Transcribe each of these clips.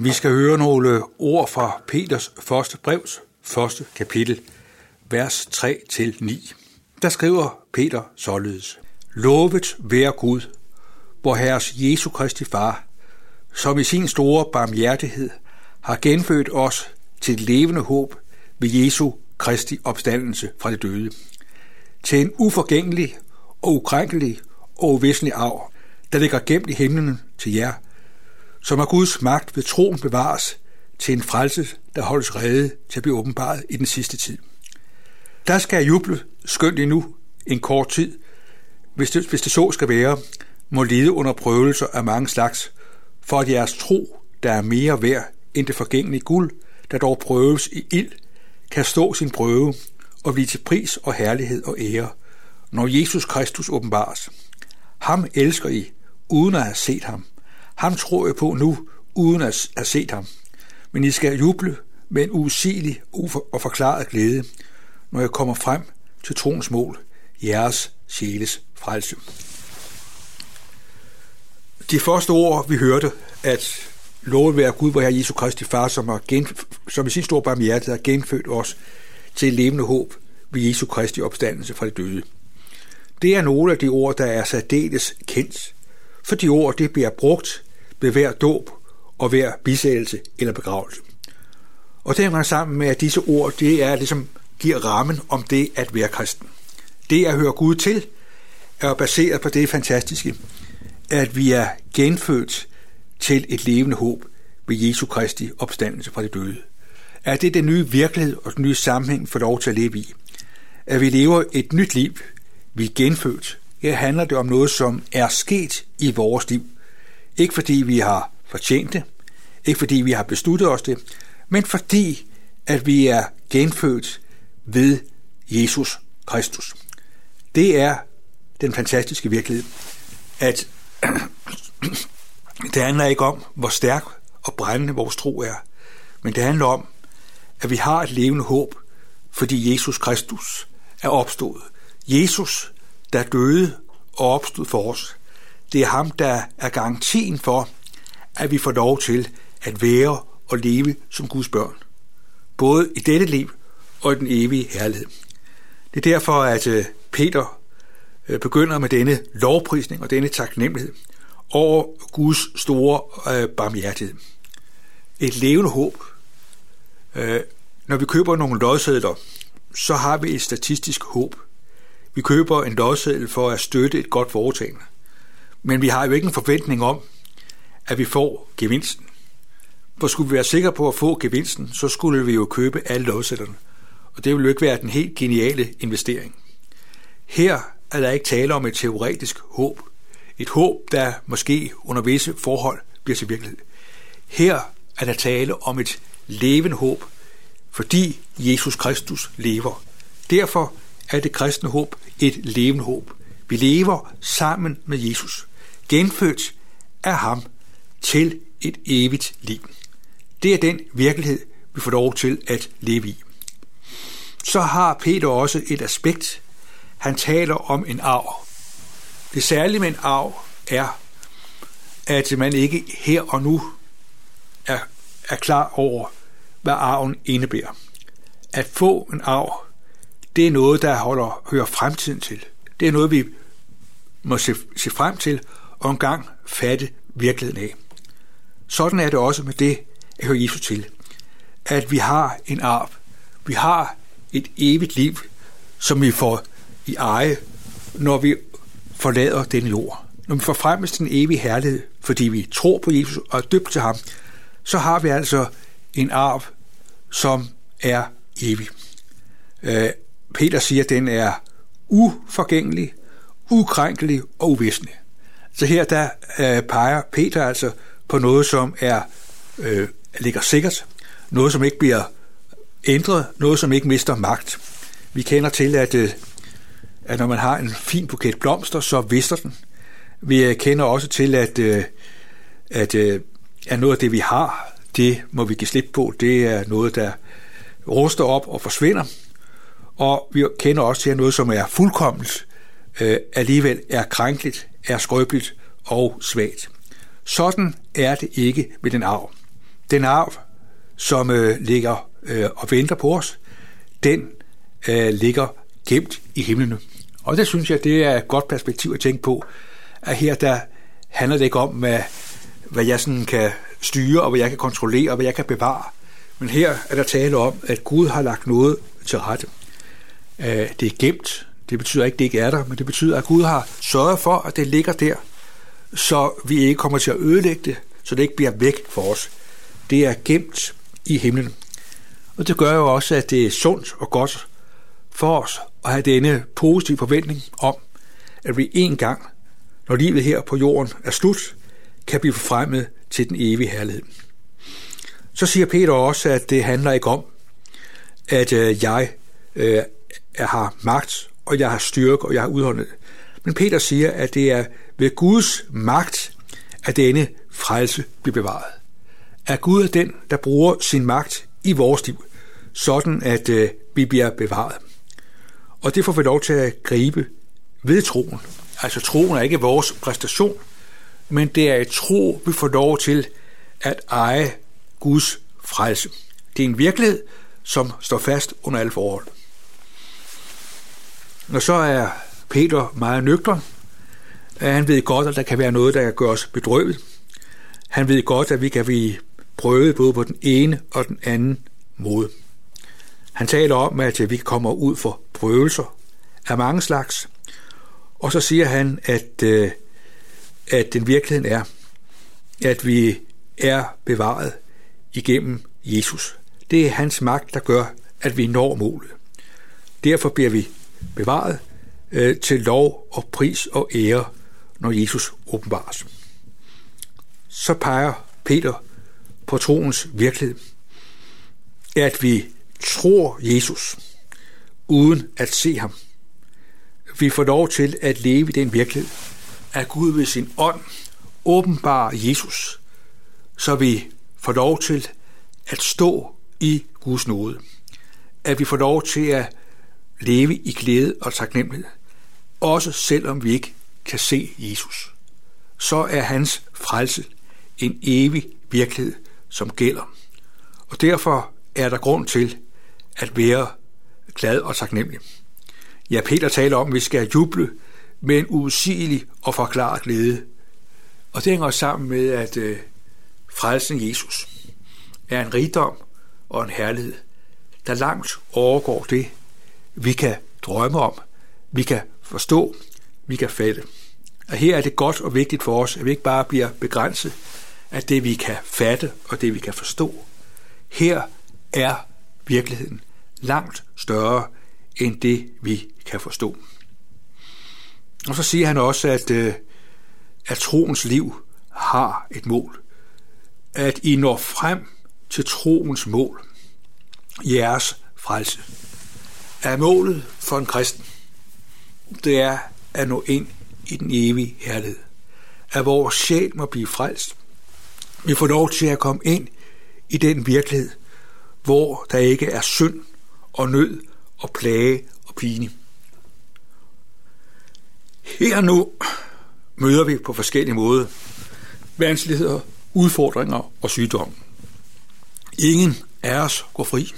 Vi skal høre nogle ord fra Peters første brevs første kapitel, vers 3-9. Der skriver Peter således. Lovet være Gud, hvor Herres Jesu Kristi Far, som i sin store barmhjertighed har genfødt os til et levende håb ved Jesu Kristi opstandelse fra det døde, til en uforgængelig og ukrænkelig og uvæsentlig arv, der ligger gemt i himlen til jer, som af Guds magt ved troen bevares til en frelse, der holdes rede til at blive åbenbaret i den sidste tid. Der skal jeg juble skønt endnu en kort tid, hvis det, hvis det så skal være, må lide under prøvelser af mange slags, for at jeres tro, der er mere værd end det forgængelige guld, der dog prøves i ild, kan stå sin prøve og blive til pris og herlighed og ære, når Jesus Kristus åbenbares. Ham elsker I, uden at have set ham. Ham tror jeg på nu, uden at have set ham. Men I skal juble med en usigelig og forklaret glæde, når jeg kommer frem til troens mål, jeres sjæles frelse. De første ord, vi hørte, at lovet være Gud, hvor jeg Jesu Kristi Far, som, har gen, som i sin store barmhjertighed har genfødt os til et levende håb ved Jesu Kristi opstandelse fra de døde. Det er nogle af de ord, der er særdeles kendt, for de ord det bliver brugt ved hver dåb og hver bisættelse eller begravelse. Og det hænger sammen med, at disse ord, det er ligesom giver rammen om det at være kristen. Det at høre Gud til, er baseret på det fantastiske, at vi er genfødt til et levende håb ved Jesu Kristi opstandelse fra de døde. At det den nye virkelighed og den nye sammenhæng for lov til at leve i. At vi lever et nyt liv, vi er genfødt. Her handler det om noget, som er sket i vores liv. Ikke fordi vi har fortjent det, ikke fordi vi har besluttet os det, men fordi at vi er genfødt ved Jesus Kristus. Det er den fantastiske virkelighed, at det handler ikke om, hvor stærk og brændende vores tro er, men det handler om, at vi har et levende håb, fordi Jesus Kristus er opstået. Jesus, der døde og opstod for os, det er ham, der er garantien for, at vi får lov til at være og leve som Guds børn. Både i dette liv og i den evige herlighed. Det er derfor, at øh, Peter øh, begynder med denne lovprisning og denne taknemmelighed over Guds store øh, barmhjertighed. Et levende håb. Øh, når vi køber nogle lodsedler, så har vi et statistisk håb. Vi køber en lodseddel for at støtte et godt foretagende. Men vi har jo ikke en forventning om, at vi får gevinsten. For skulle vi være sikre på at få gevinsten, så skulle vi jo købe alle lovsætterne. og det ville jo ikke være den helt geniale investering. Her er der ikke tale om et teoretisk håb. Et håb, der måske under visse forhold bliver til virkelighed. Her er der tale om et levende håb, fordi Jesus Kristus lever. Derfor er det kristne håb et levende håb. Vi lever sammen med Jesus, genfødt af ham til et evigt liv. Det er den virkelighed, vi får lov til at leve i så har Peter også et aspekt. Han taler om en arv. Det særlige med en arv er, at man ikke her og nu er, er klar over, hvad arven indebærer. At få en arv, det er noget, der holder, hører fremtiden til. Det er noget, vi må se, se frem til og engang fatte virkeligheden af. Sådan er det også med det at høre Jesus til. At vi har en arv. Vi har et evigt liv, som vi får i eje, når vi forlader den jord. Når vi får frem til den evige herlighed, fordi vi tror på Jesus og er døbt til ham, så har vi altså en arv, som er evig. Øh, Peter siger, at den er uforgængelig, ukrænkelig og uvisnelig. Så her der øh, peger Peter altså på noget, som er øh, ligger sikkert, noget, som ikke bliver ændret noget, som ikke mister magt. Vi kender til, at, øh, at når man har en fin buket blomster, så vister den. Vi øh, kender også til, at, øh, at, øh, at noget af det, vi har, det må vi give slip på. Det er noget, der ruster op og forsvinder. Og vi kender også til, at noget, som er fuldkommet, Øh, alligevel er krænkeligt, er skrøbeligt og svagt. Sådan er det ikke med den arv. den arv, som øh, ligger øh, og venter på os, den øh, ligger gemt i himlene. Og det synes jeg, det er et godt perspektiv at tænke på, at her der handler det ikke om, hvad, hvad jeg sådan kan styre, og hvad jeg kan kontrollere, og hvad jeg kan bevare. Men her er der tale om, at Gud har lagt noget til rette. Øh, det er gemt. Det betyder ikke, at det ikke er der, men det betyder, at Gud har sørget for, at det ligger der, så vi ikke kommer til at ødelægge det, så det ikke bliver væk for os. Det er gemt i himlen. Og det gør jo også, at det er sundt og godt for os at have denne positive forventning om, at vi en gang, når livet her på jorden er slut, kan blive forfremmet til den evige herlighed. Så siger Peter også, at det handler ikke om, at øh, jeg øh, har magt, og jeg har styrke, og jeg har udholdet. Men Peter siger, at det er ved Guds magt, at denne frelse bliver bevaret. At Gud er den, der bruger sin magt i vores liv, sådan at øh, vi bliver bevaret. Og det får vi lov til at gribe ved troen. Altså troen er ikke vores præstation, men det er et tro, vi får lov til at eje Guds frelse. Det er en virkelighed, som står fast under alle forhold. Når så er Peter meget nøgteren, at han ved godt, at der kan være noget, der kan gøre os bedrøvet. Han ved godt, at vi kan blive prøvet både på den ene og den anden måde. Han taler om, at vi kommer ud for prøvelser af mange slags, og så siger han, at, øh, at den virkeligheden er, at vi er bevaret igennem Jesus. Det er hans magt, der gør, at vi når målet. Derfor bliver vi bevaret øh, til lov og pris og ære, når Jesus åbenbares. Så peger Peter på troens virkelighed, at vi tror Jesus uden at se ham. Vi får lov til at leve i den virkelighed, at Gud ved sin ånd åbenbarer Jesus, så vi får lov til at stå i Guds nåde. At vi får lov til at leve i glæde og taknemmelighed, også selvom vi ikke kan se Jesus. Så er hans frelse en evig virkelighed, som gælder. Og derfor er der grund til at være glad og taknemmelig. Ja, Peter taler om, at vi skal juble med en usigelig og forklaret glæde. Og det hænger sammen med, at øh, frelsen Jesus er en rigdom og en herlighed, der langt overgår det, vi kan drømme om, vi kan forstå, vi kan fatte. Og her er det godt og vigtigt for os, at vi ikke bare bliver begrænset af det, vi kan fatte og det, vi kan forstå. Her er virkeligheden langt større end det, vi kan forstå. Og så siger han også, at, øh, at troens liv har et mål. At I når frem til troens mål, jeres frelse. Er målet for en kristen, det er at nå ind i den evige herlighed. At vores sjæl må blive frelst. Vi får lov til at komme ind i den virkelighed, hvor der ikke er synd og nød og plage og pine. Her nu møder vi på forskellige måder vanskeligheder, udfordringer og sygdom. Ingen af os går fri.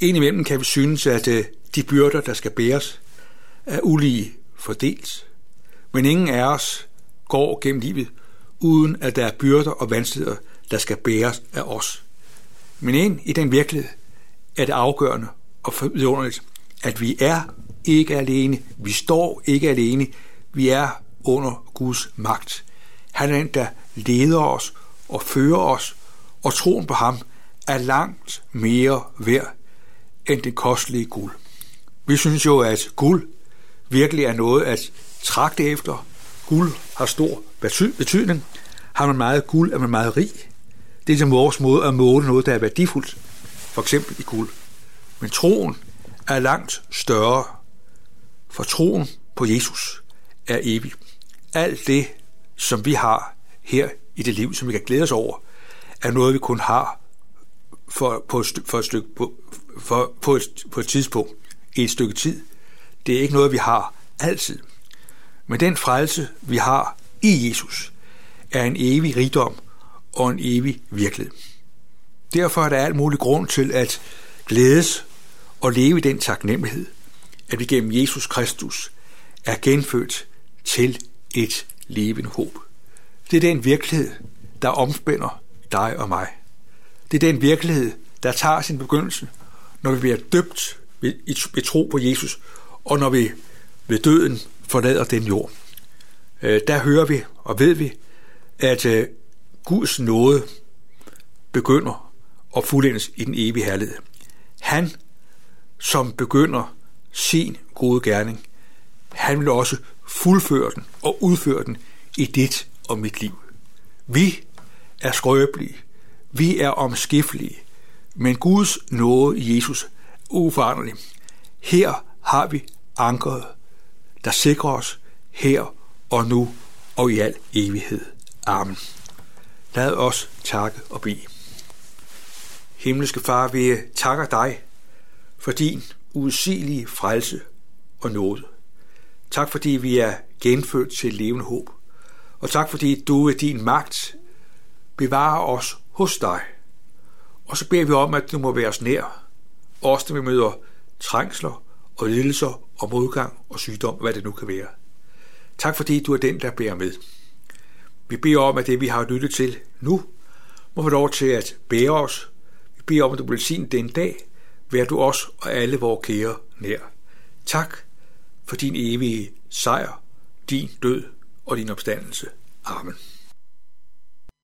Indimellem kan vi synes, at øh, de byrder, der skal bæres, er ulige fordelt. Men ingen af os går gennem livet, uden at der er byrder og vanskeligheder, der skal bæres af os. Men ind i den virkelighed er det afgørende og vidunderligt, at vi er ikke alene. Vi står ikke alene. Vi er under Guds magt. Han er den, der leder os og fører os, og troen på ham er langt mere værd end det kostelige guld. Vi synes jo, at guld virkelig er noget at tragte efter. Guld har stor betydning. Har man meget guld, er man meget rig. Det er som vores måde at måle noget, der er værdifuldt, for eksempel i guld. Men troen er langt større, for troen på Jesus er evig. Alt det, som vi har her i det liv, som vi kan glæde os over, er noget, vi kun har for, på, et, for et stykke, på, for, på, et, på et tidspunkt, i et stykke tid. Det er ikke noget, vi har altid. Men den frelse, vi har i Jesus, er en evig rigdom og en evig virkelighed. Derfor er der alt mulig grund til at glædes og leve i den taknemmelighed, at vi gennem Jesus Kristus er genfødt til et levende håb. Det er den virkelighed, der omspænder dig og mig. Det er den virkelighed, der tager sin begyndelse, når vi bliver døbt ved tro på Jesus, og når vi ved døden forlader den jord. Øh, der hører vi og ved vi, at øh, Guds nåde begynder at fuldendes i den evige herlighed. Han, som begynder sin gode gerning, han vil også fuldføre den og udføre den i dit og mit liv. Vi er skrøbelige, vi er omskiftelige, men Guds nåde i Jesus er uforanderlig. Her har vi ankeret, der sikrer os her og nu og i al evighed. Amen. Lad os takke og bede. Himmelske Far, vi takker dig for din udsigelige frelse og nåde. Tak fordi vi er genfødt til levende håb. Og tak fordi du ved din magt bevarer os hos dig. Og så beder vi om, at du må være os nær. Også når vi møder trængsler og lidelser og modgang og sygdom, hvad det nu kan være. Tak fordi du er den, der bærer med. Vi beder om, at det vi har lyttet til nu, må få lov til at bære os. Vi beder om, at du vil sin den dag, vær du os og alle vores kære nær. Tak for din evige sejr, din død og din opstandelse. Amen.